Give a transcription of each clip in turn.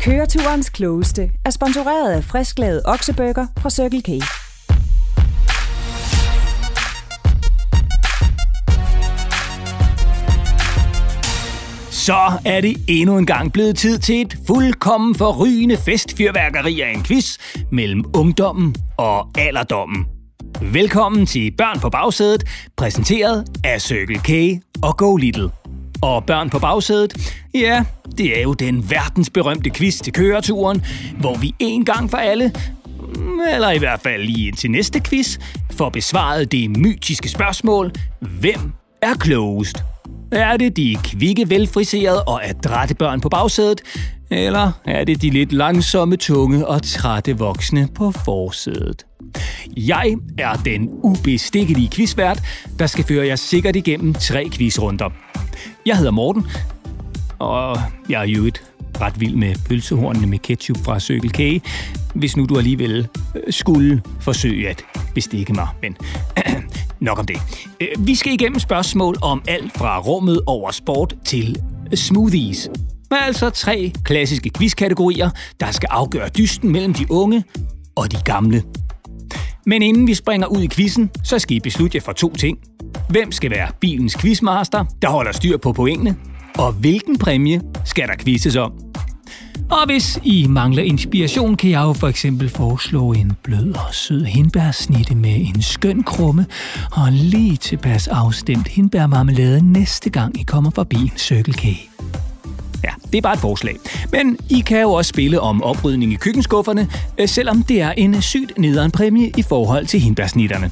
Køreturens klogeste er sponsoreret af frisklavet oksebøger fra Circle K. Så er det endnu en gang blevet tid til et fuldkommen forrygende festfyrværkeri af en quiz mellem ungdommen og alderdommen. Velkommen til Børn på bagsædet, præsenteret af Circle K og Go Little. Og Børn på bagsædet, ja, det er jo den verdensberømte quiz til køreturen, hvor vi en gang for alle, mm, eller i hvert fald lige til næste quiz, får besvaret det mytiske spørgsmål, hvem er klogest? Er det de kvikke, velfriserede og adrette børn på bagsædet? Eller er det de lidt langsomme, tunge og trætte voksne på forsædet? Jeg er den ubestikkelige quizvært, der skal føre jer sikkert igennem tre quizrunder. Jeg hedder Morten, og jeg er jo et ret vild med pølsehornene med ketchup fra Circle K, hvis nu du alligevel øh, skulle forsøge at bestikke mig. Men nok om det. Øh, vi skal igennem spørgsmål om alt fra rummet over sport til smoothies. Med altså tre klassiske quizkategorier, der skal afgøre dysten mellem de unge og de gamle. Men inden vi springer ud i quizzen, så skal I beslutte jer for to ting. Hvem skal være bilens quizmaster, der holder styr på pointene? Og hvilken præmie skal der quizzes om? Og hvis I mangler inspiration, kan jeg jo for eksempel foreslå en blød og sød hindbærsnitte med en skøn krumme og lige tilpas afstemt hindbærmarmelade næste gang I kommer forbi en Circle K. Ja, det er bare et forslag. Men I kan jo også spille om oprydning i køkkenskufferne, øh, selvom det er en sygt nederen præmie i forhold til hindbærsnitterne.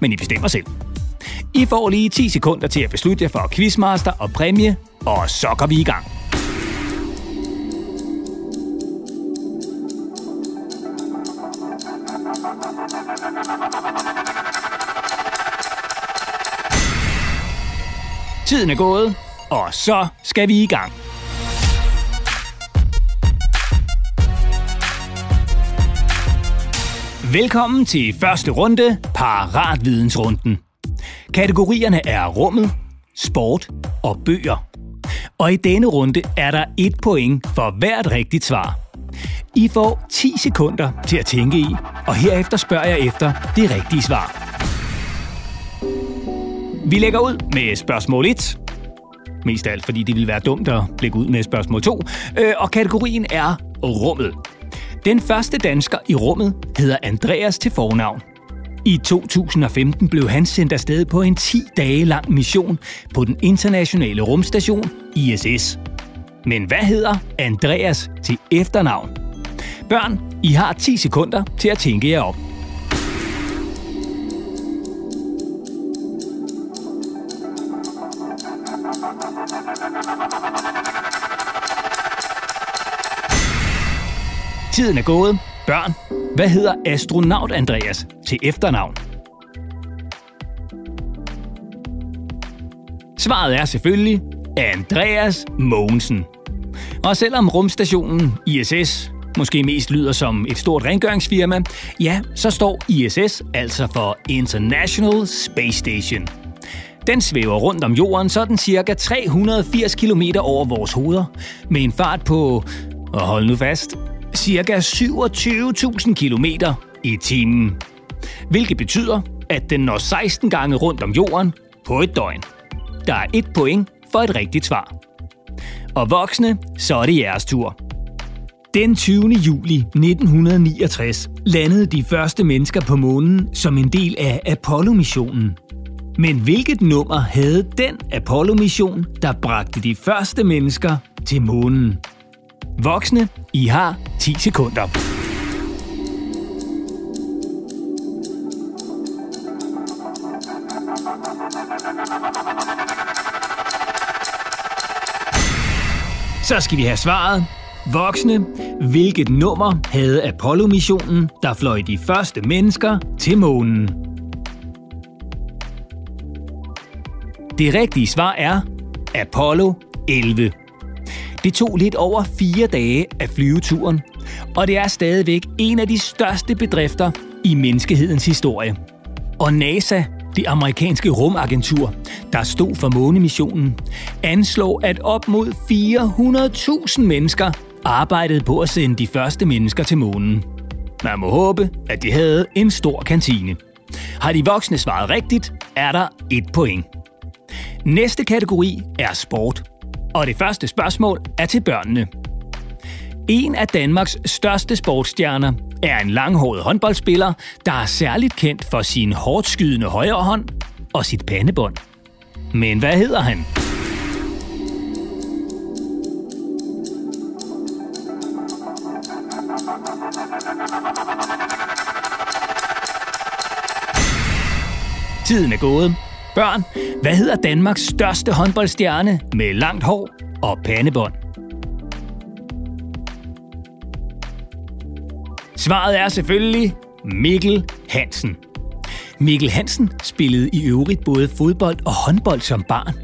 Men I bestemmer selv. I får lige 10 sekunder til at beslutte jer for quizmaster og præmie, og så går vi i gang. Tiden er gået, og så skal vi i gang. Velkommen til første runde, Paratvidensrunden. Kategorierne er rummet, sport og bøger. Og i denne runde er der et point for hvert rigtigt svar. I får 10 sekunder til at tænke i, og herefter spørger jeg efter det rigtige svar. Vi lægger ud med spørgsmål 1. Mest af alt, fordi det ville være dumt at lægge ud med spørgsmål 2. Øh, og kategorien er rummet. Den første dansker i rummet hedder Andreas til fornavn. I 2015 blev han sendt afsted på en 10 dage lang mission på den internationale rumstation ISS. Men hvad hedder Andreas til efternavn? Børn, I har 10 sekunder til at tænke jer om. Tiden er gået. Børn, hvad hedder astronaut Andreas til efternavn? Svaret er selvfølgelig Andreas Mogensen. Og selvom rumstationen ISS måske mest lyder som et stort rengøringsfirma, ja, så står ISS altså for International Space Station. Den svæver rundt om jorden sådan cirka 380 km over vores hoveder, med en fart på, og hold nu fast, ca. 27.000 km i timen. Hvilket betyder, at den når 16 gange rundt om jorden på et døgn. Der er et point for et rigtigt svar. Og voksne, så er det jeres tur. Den 20. juli 1969 landede de første mennesker på månen som en del af Apollo-missionen. Men hvilket nummer havde den Apollo-mission, der bragte de første mennesker til månen? Voksne, I har 10 sekunder. Så skal vi have svaret. Voksne, hvilket nummer havde Apollo-missionen, der fløj de første mennesker til månen? Det rigtige svar er Apollo 11. Det tog lidt over fire dage af flyveturen, og det er stadigvæk en af de største bedrifter i menneskehedens historie. Og NASA, det amerikanske rumagentur, der stod for månemissionen, anslår, at op mod 400.000 mennesker arbejdede på at sende de første mennesker til månen. Man må håbe, at de havde en stor kantine. Har de voksne svaret rigtigt, er der et point. Næste kategori er sport. Og det første spørgsmål er til børnene. En af Danmarks største sportsstjerner er en langhåret håndboldspiller, der er særligt kendt for sin hårdt skydende højre hånd og sit pandebånd. Men hvad hedder han? Tiden er gået. Børn, hvad hedder Danmarks største håndboldstjerne med langt hår og pandebånd? Svaret er selvfølgelig Mikkel Hansen. Mikkel Hansen spillede i øvrigt både fodbold og håndbold som barn.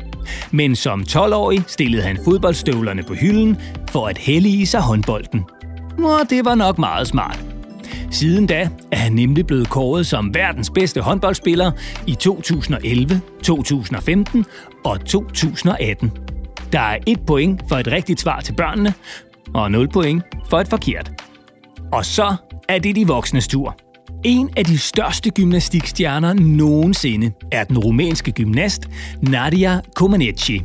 Men som 12-årig stillede han fodboldstøvlerne på hylden for at hellige sig håndbolden. Og det var nok meget smart. Siden da er han nemlig blevet kåret som verdens bedste håndboldspiller i 2011, 2015 og 2018. Der er et point for et rigtigt svar til børnene, og 0 point for et forkert. Og så er det de voksnes tur. En af de største gymnastikstjerner nogensinde er den rumænske gymnast Nadia Comaneci.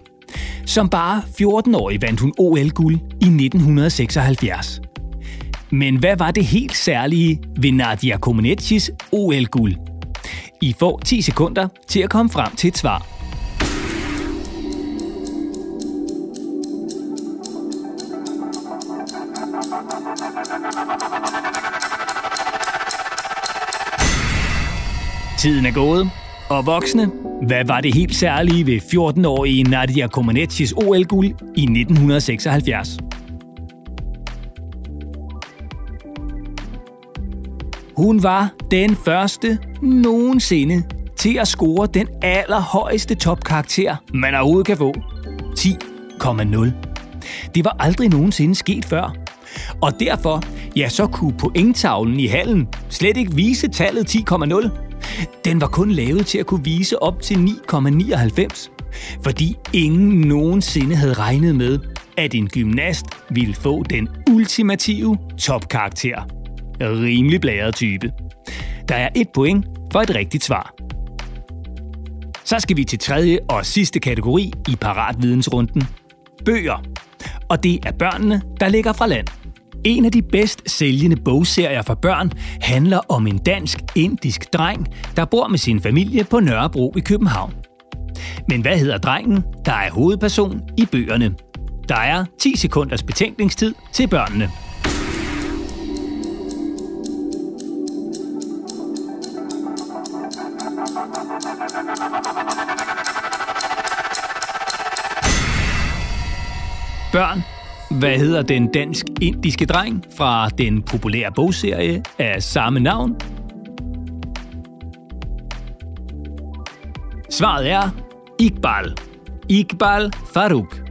Som bare 14-årig vandt hun OL-guld i 1976. Men hvad var det helt særlige ved Nadia Comaneci's OL-guld? I får 10 sekunder til at komme frem til et svar. Tiden er gået. Og voksne, hvad var det helt særlige ved 14-årige Nadia Comaneci's OL-guld i 1976? Hun var den første nogensinde til at score den allerhøjeste topkarakter, man overhovedet kan få. 10,0. Det var aldrig nogensinde sket før. Og derfor, ja, så kunne pointtavlen i hallen slet ikke vise tallet 10,0. Den var kun lavet til at kunne vise op til 9,99. Fordi ingen nogensinde havde regnet med, at en gymnast ville få den ultimative topkarakter. Rimelig blæret type. Der er et point for et rigtigt svar. Så skal vi til tredje og sidste kategori i paratvidensrunden. Bøger. Og det er børnene, der ligger fra land. En af de bedst sælgende bogserier for børn handler om en dansk-indisk dreng, der bor med sin familie på Nørrebro i København. Men hvad hedder drengen, der er hovedperson i bøgerne? Der er 10 sekunders betænkningstid til børnene. Hvad hedder den dansk-indiske dreng fra den populære bogserie af samme navn? Svaret er Iqbal. Iqbal Farouk.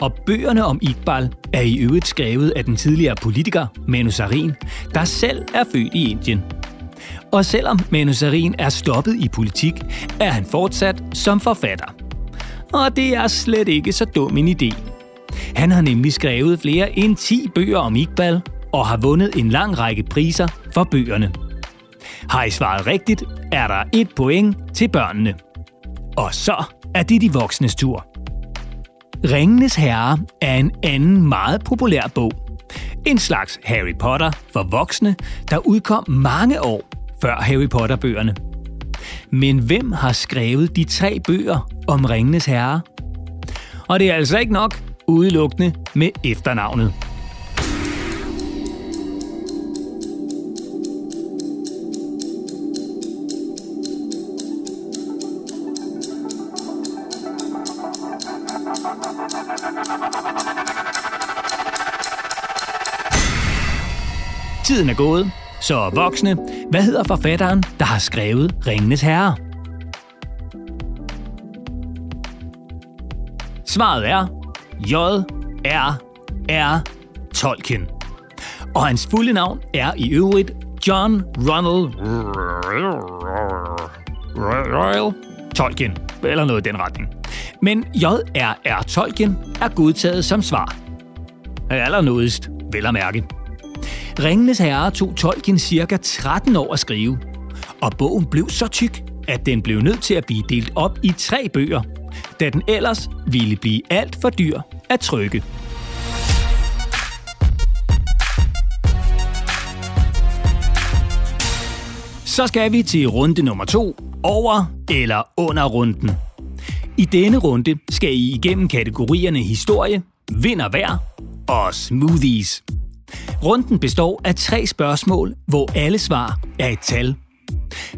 Og bøgerne om Iqbal er i øvrigt skrevet af den tidligere politiker Manu Sarin, der selv er født i Indien. Og selvom Manu Sarin er stoppet i politik, er han fortsat som forfatter. Og det er slet ikke så dum en idé. Han har nemlig skrevet flere end 10 bøger om Iqbal og har vundet en lang række priser for bøgerne. Har I svaret rigtigt, er der et point til børnene. Og så er det de voksnes tur. Ringenes Herre er en anden meget populær bog. En slags Harry Potter for voksne, der udkom mange år før Harry Potter-bøgerne. Men hvem har skrevet de tre bøger om Ringenes Herre? Og det er altså ikke nok, udelukkende med efternavnet. Tiden er gået, så voksne, hvad hedder forfatteren, der har skrevet Ringenes Herre? Svaret er J.R.R. Tolkien. Og hans fulde navn er i øvrigt John Ronald Royal Tolkien, eller noget i den retning. Men J.R.R. Tolkien er godtaget som svar. Allernådigst, vel at mærke. Ringenes Herre tog Tolkien cirka 13 år at skrive, og bogen blev så tyk, at den blev nødt til at blive delt op i tre bøger, da den ellers ville blive alt for dyr at trykke. Så skal vi til runde nummer to, over eller under runden. I denne runde skal I igennem kategorierne historie, vind og vejr og smoothies. Runden består af tre spørgsmål, hvor alle svar er et tal.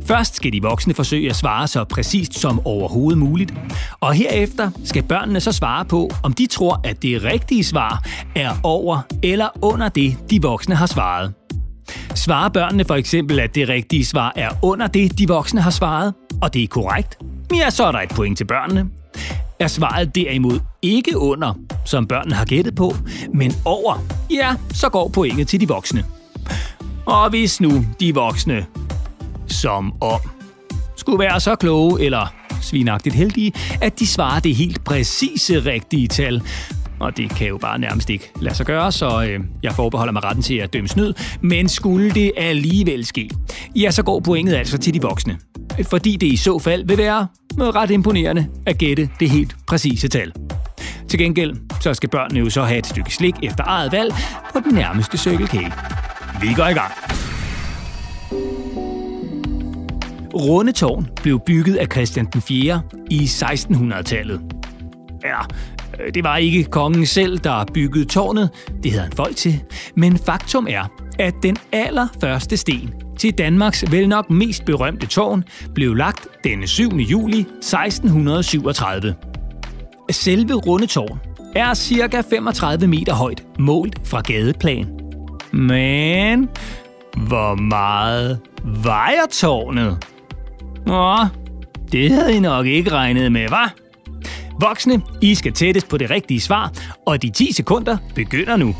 Først skal de voksne forsøge at svare så præcist som overhovedet muligt, og herefter skal børnene så svare på, om de tror, at det rigtige svar er over eller under det, de voksne har svaret. Svarer børnene for eksempel, at det rigtige svar er under det, de voksne har svaret, og det er korrekt, ja, så er der et point til børnene. Er svaret derimod ikke under, som børnene har gættet på, men over, ja, så går pointet til de voksne. Og hvis nu de voksne, som om, skulle være så kloge eller svinagtigt heldige, at de svarer det helt præcise rigtige tal, og det kan jo bare nærmest ikke lade sig gøre, så øh, jeg forbeholder mig retten til at dømme snyd. Men skulle det alligevel ske, ja, så går pointet altså til de voksne. Fordi det i så fald vil være ret imponerende at gætte det helt præcise tal. Til gengæld så skal børnene jo så have et stykke slik efter eget valg på den nærmeste Circle K. Vi går i gang. Rundetårn blev bygget af Christian den 4. i 1600-tallet. Ja, øh, det var ikke kongen selv, der byggede tårnet, det havde han folk til, men faktum er, at den allerførste sten til Danmarks vel nok mest berømte tårn blev lagt den 7. juli 1637. Selve Rundetårn er cirka 35 meter højt, målt fra gadeplan. Men hvor meget vejer tårnet? Åh, det havde I nok ikke regnet med, var? Voksne, I skal tættest på det rigtige svar, og de 10 sekunder begynder nu.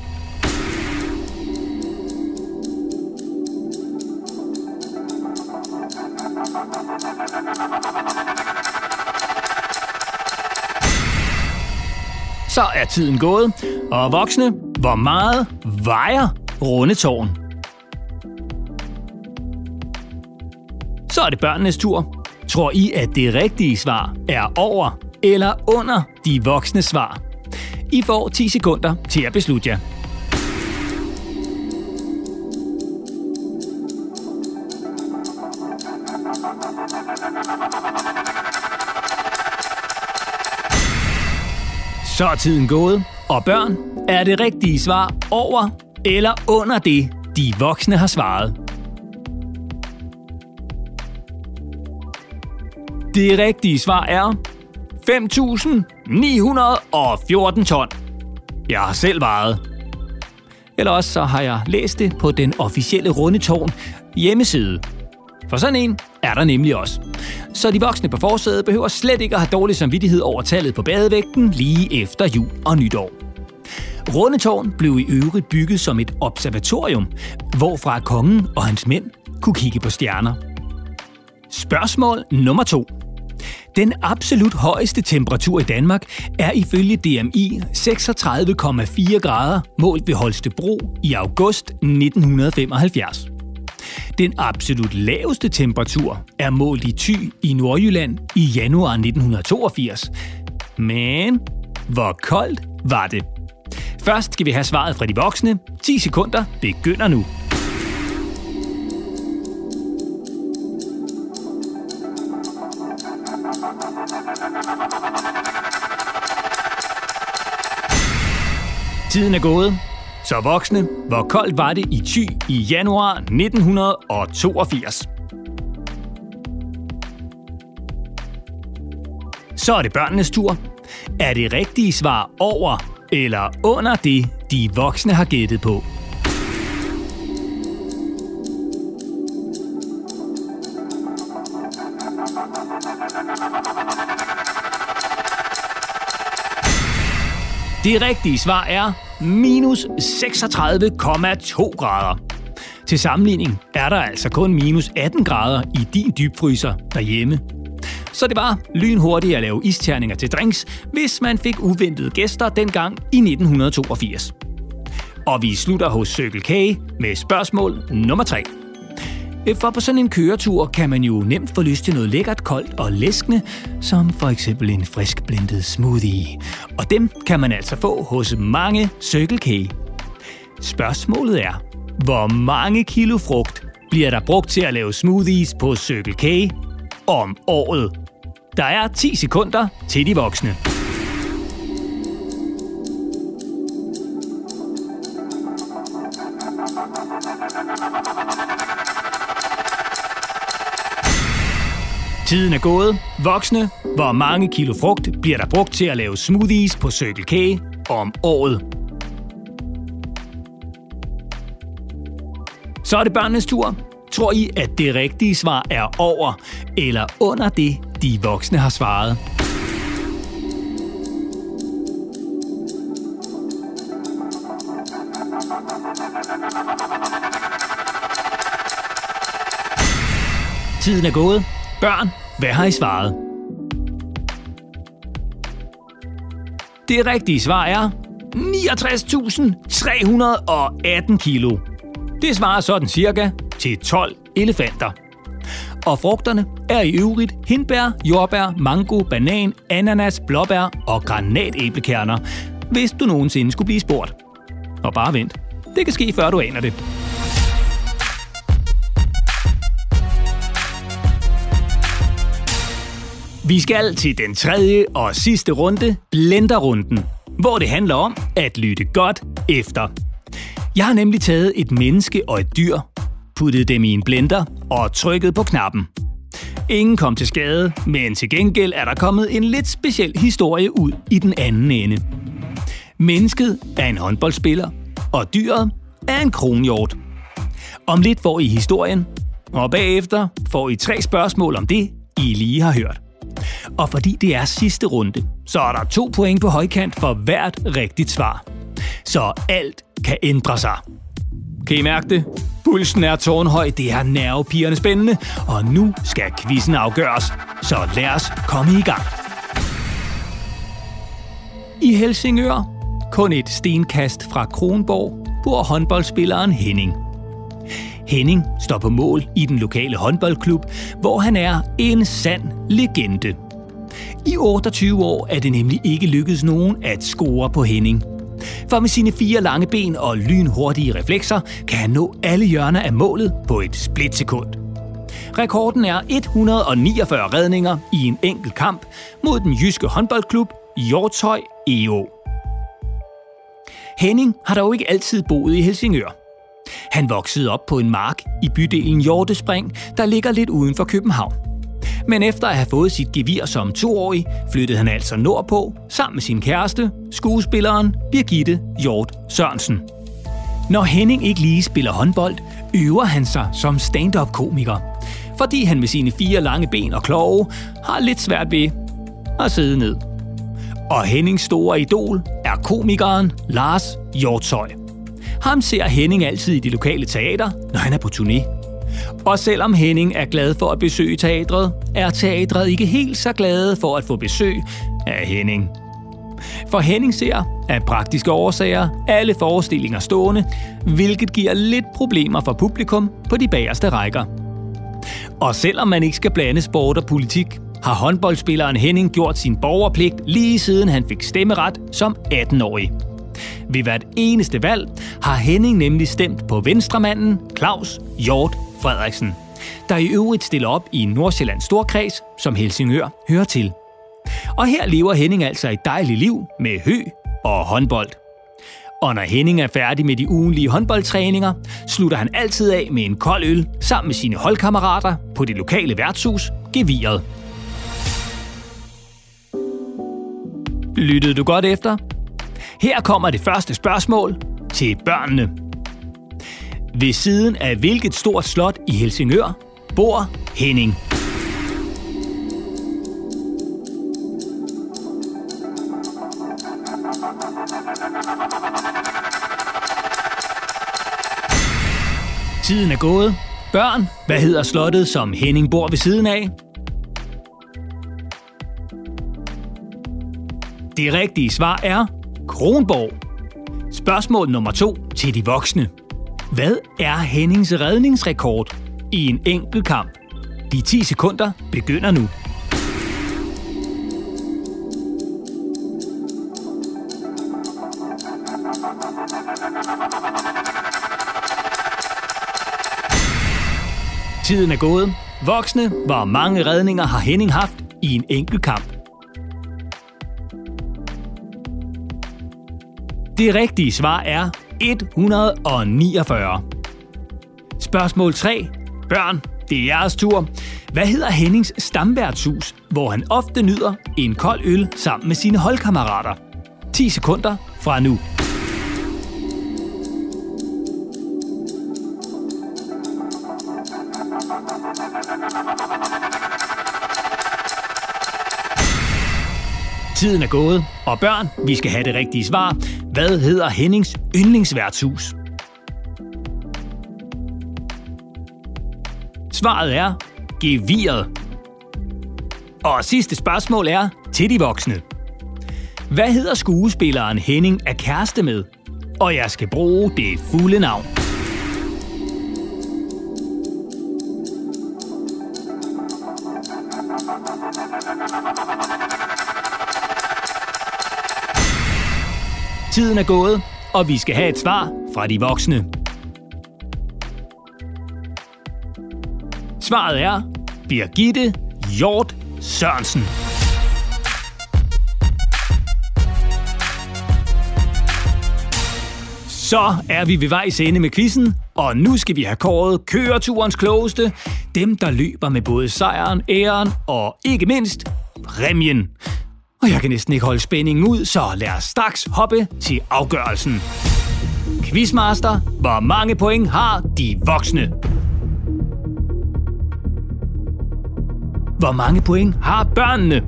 Så er tiden gået, og voksne, hvor meget vejer rundetårn? Så er det børnenes tur. Tror I, at det rigtige svar er over eller under de voksne svar. I får 10 sekunder til at beslutte jer. Så er tiden gået, og børn, er det rigtige svar over eller under det, de voksne har svaret? Det rigtige svar er 5.914 ton. Jeg har selv vejet. Eller også så har jeg læst det på den officielle Rundetårn hjemmeside. For sådan en er der nemlig også. Så de voksne på forsædet behøver slet ikke at have dårlig samvittighed over tallet på badevægten lige efter jul og nytår. Rundetårn blev i øvrigt bygget som et observatorium, hvorfra kongen og hans mænd kunne kigge på stjerner. Spørgsmål nummer to. Den absolut højeste temperatur i Danmark er ifølge DMI 36,4 grader målt ved Holstebro i august 1975. Den absolut laveste temperatur er målt i Thy i Nordjylland i januar 1982. Men hvor koldt var det? Først skal vi have svaret fra de voksne. 10 sekunder begynder nu. Tiden er gået. Så voksne, hvor koldt var det i Thy i januar 1982? Så er det børnenes tur. Er det rigtige svar over eller under det, de voksne har gættet på? Det rigtige svar er minus 36,2 grader. Til sammenligning er der altså kun minus 18 grader i din dybfryser derhjemme. Så det var lynhurtigt at lave isterninger til drinks, hvis man fik uventede gæster dengang i 1982. Og vi slutter hos Circle K med spørgsmål nummer 3. Øh, for på sådan en køretur kan man jo nemt få lyst til noget lækkert, koldt og læskende, som for eksempel en frisk blendet smoothie. Og dem kan man altså få hos mange Circle K. Spørgsmålet er, hvor mange kilo frugt bliver der brugt til at lave smoothies på Circle K om året? Der er 10 sekunder til de voksne. Tiden er gået. Voksne, hvor mange kilo frugt bliver der brugt til at lave smoothies på Circle K om året? Så er det børnenes tur. Tror I, at det rigtige svar er over eller under det, de voksne har svaret? Tiden er gået. Børn, hvad har I svaret? Det rigtige svar er 69.318 kilo. Det svarer sådan cirka til 12 elefanter. Og frugterne er i øvrigt hindbær, jordbær, mango, banan, ananas, blåbær og granatæblekerner, hvis du nogensinde skulle blive spurgt. Og bare vent. Det kan ske, før du aner det. Vi skal til den tredje og sidste runde, blenderrunden, hvor det handler om at lytte godt efter. Jeg har nemlig taget et menneske og et dyr, puttet dem i en blender og trykket på knappen. Ingen kom til skade, men til gengæld er der kommet en lidt speciel historie ud i den anden ende. Mennesket er en håndboldspiller, og dyret er en kronhjort. Om lidt får I historien, og bagefter får I tre spørgsmål om det, I lige har hørt. Og fordi det er sidste runde, så er der to point på højkant for hvert rigtigt svar. Så alt kan ændre sig. Kan I mærke det? Pulsen er tårnhøj, det er nervepigerne spændende, og nu skal quizzen afgøres. Så lad os komme i gang. I Helsingør, kun et stenkast fra Kronborg, bor håndboldspilleren Henning. Henning står på mål i den lokale håndboldklub, hvor han er en sand legende. I 28 år er det nemlig ikke lykkedes nogen at score på Henning. For med sine fire lange ben og lynhurtige reflekser kan han nå alle hjørner af målet på et splitsekund. Rekorden er 149 redninger i en enkelt kamp mod den jyske håndboldklub Hjortøj EO. Henning har dog ikke altid boet i Helsingør. Han voksede op på en mark i bydelen Hjortespring, der ligger lidt uden for København. Men efter at have fået sit gevir som toårig, flyttede han altså nordpå sammen med sin kæreste, skuespilleren Birgitte Hjort Sørensen. Når Henning ikke lige spiller håndbold, øver han sig som stand-up-komiker. Fordi han med sine fire lange ben og kloge har lidt svært ved at sidde ned. Og Hennings store idol er komikeren Lars Hjortshøj. Ham ser Henning altid i det lokale teater, når han er på turné. Og selvom Henning er glad for at besøge teatret, er teatret ikke helt så glade for at få besøg af Henning. For Henning ser af praktiske årsager alle forestillinger stående, hvilket giver lidt problemer for publikum på de bagerste rækker. Og selvom man ikke skal blande sport og politik, har håndboldspilleren Henning gjort sin borgerpligt lige siden han fik stemmeret som 18-årig. Ved hvert eneste valg har Henning nemlig stemt på venstremanden Claus Hjort Frederiksen, der i øvrigt stiller op i Nordsjællands Storkreds, som Helsingør hører til. Og her lever Henning altså et dejligt liv med hø og håndbold. Og når Henning er færdig med de ugenlige håndboldtræninger, slutter han altid af med en kold øl sammen med sine holdkammerater på det lokale værtshus, Geviret. Lyttede du godt efter? Her kommer det første spørgsmål til børnene. Ved siden af hvilket stort slot i Helsingør bor Henning? Tiden er gået. Børn, hvad hedder slottet, som Henning bor ved siden af? Det rigtige svar er Kronborg. Spørgsmål nummer to til de voksne. Hvad er Hennings redningsrekord i en enkelt kamp? De 10 sekunder begynder nu. Tiden er gået. Voksne, hvor mange redninger har Henning haft i en enkelt kamp? Det rigtige svar er 149. Spørgsmål 3. Børn, det er jeres tur. Hvad hedder Hennings stamværtshus, hvor han ofte nyder en kold øl sammen med sine holdkammerater? 10 sekunder fra nu. Tiden er gået, og børn, vi skal have det rigtige svar. Hvad hedder Hennings yndlingsværtshus? Svaret er geviret. Og sidste spørgsmål er til de voksne. Hvad hedder skuespilleren Henning er kæreste med? Og jeg skal bruge det fulde navn. Tiden er gået, og vi skal have et svar fra de voksne. Svaret er Birgitte Hjort Sørensen. Så er vi ved vejs ende med quizzen, og nu skal vi have kåret køreturens klogeste. Dem, der løber med både sejren, æren og ikke mindst præmien. Og jeg kan næsten ikke holde spændingen ud, så lad os straks hoppe til afgørelsen. Quizmaster, hvor mange point har de voksne? Hvor mange point har børnene?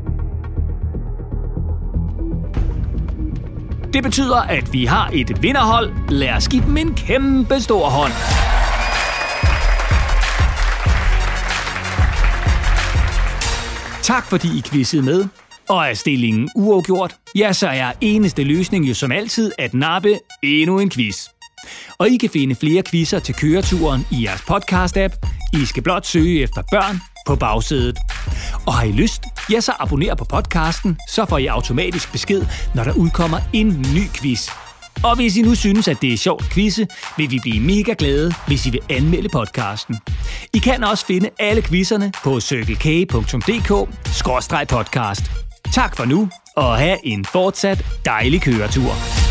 Det betyder, at vi har et vinderhold. Lad os give dem en kæmpe stor hånd. Tak fordi I quizzede med. Og er stillingen uafgjort, ja, så er eneste løsning jo som altid at nappe endnu en quiz. Og I kan finde flere quizzer til køreturen i jeres podcast-app. I skal blot søge efter børn på bagsædet. Og har I lyst, ja, så abonner på podcasten, så får I automatisk besked, når der udkommer en ny quiz. Og hvis I nu synes, at det er sjovt quizze, vil vi blive mega glade, hvis I vil anmelde podcasten. I kan også finde alle quizzerne på circlek.dk-podcast. Tak for nu, og have en fortsat dejlig køretur.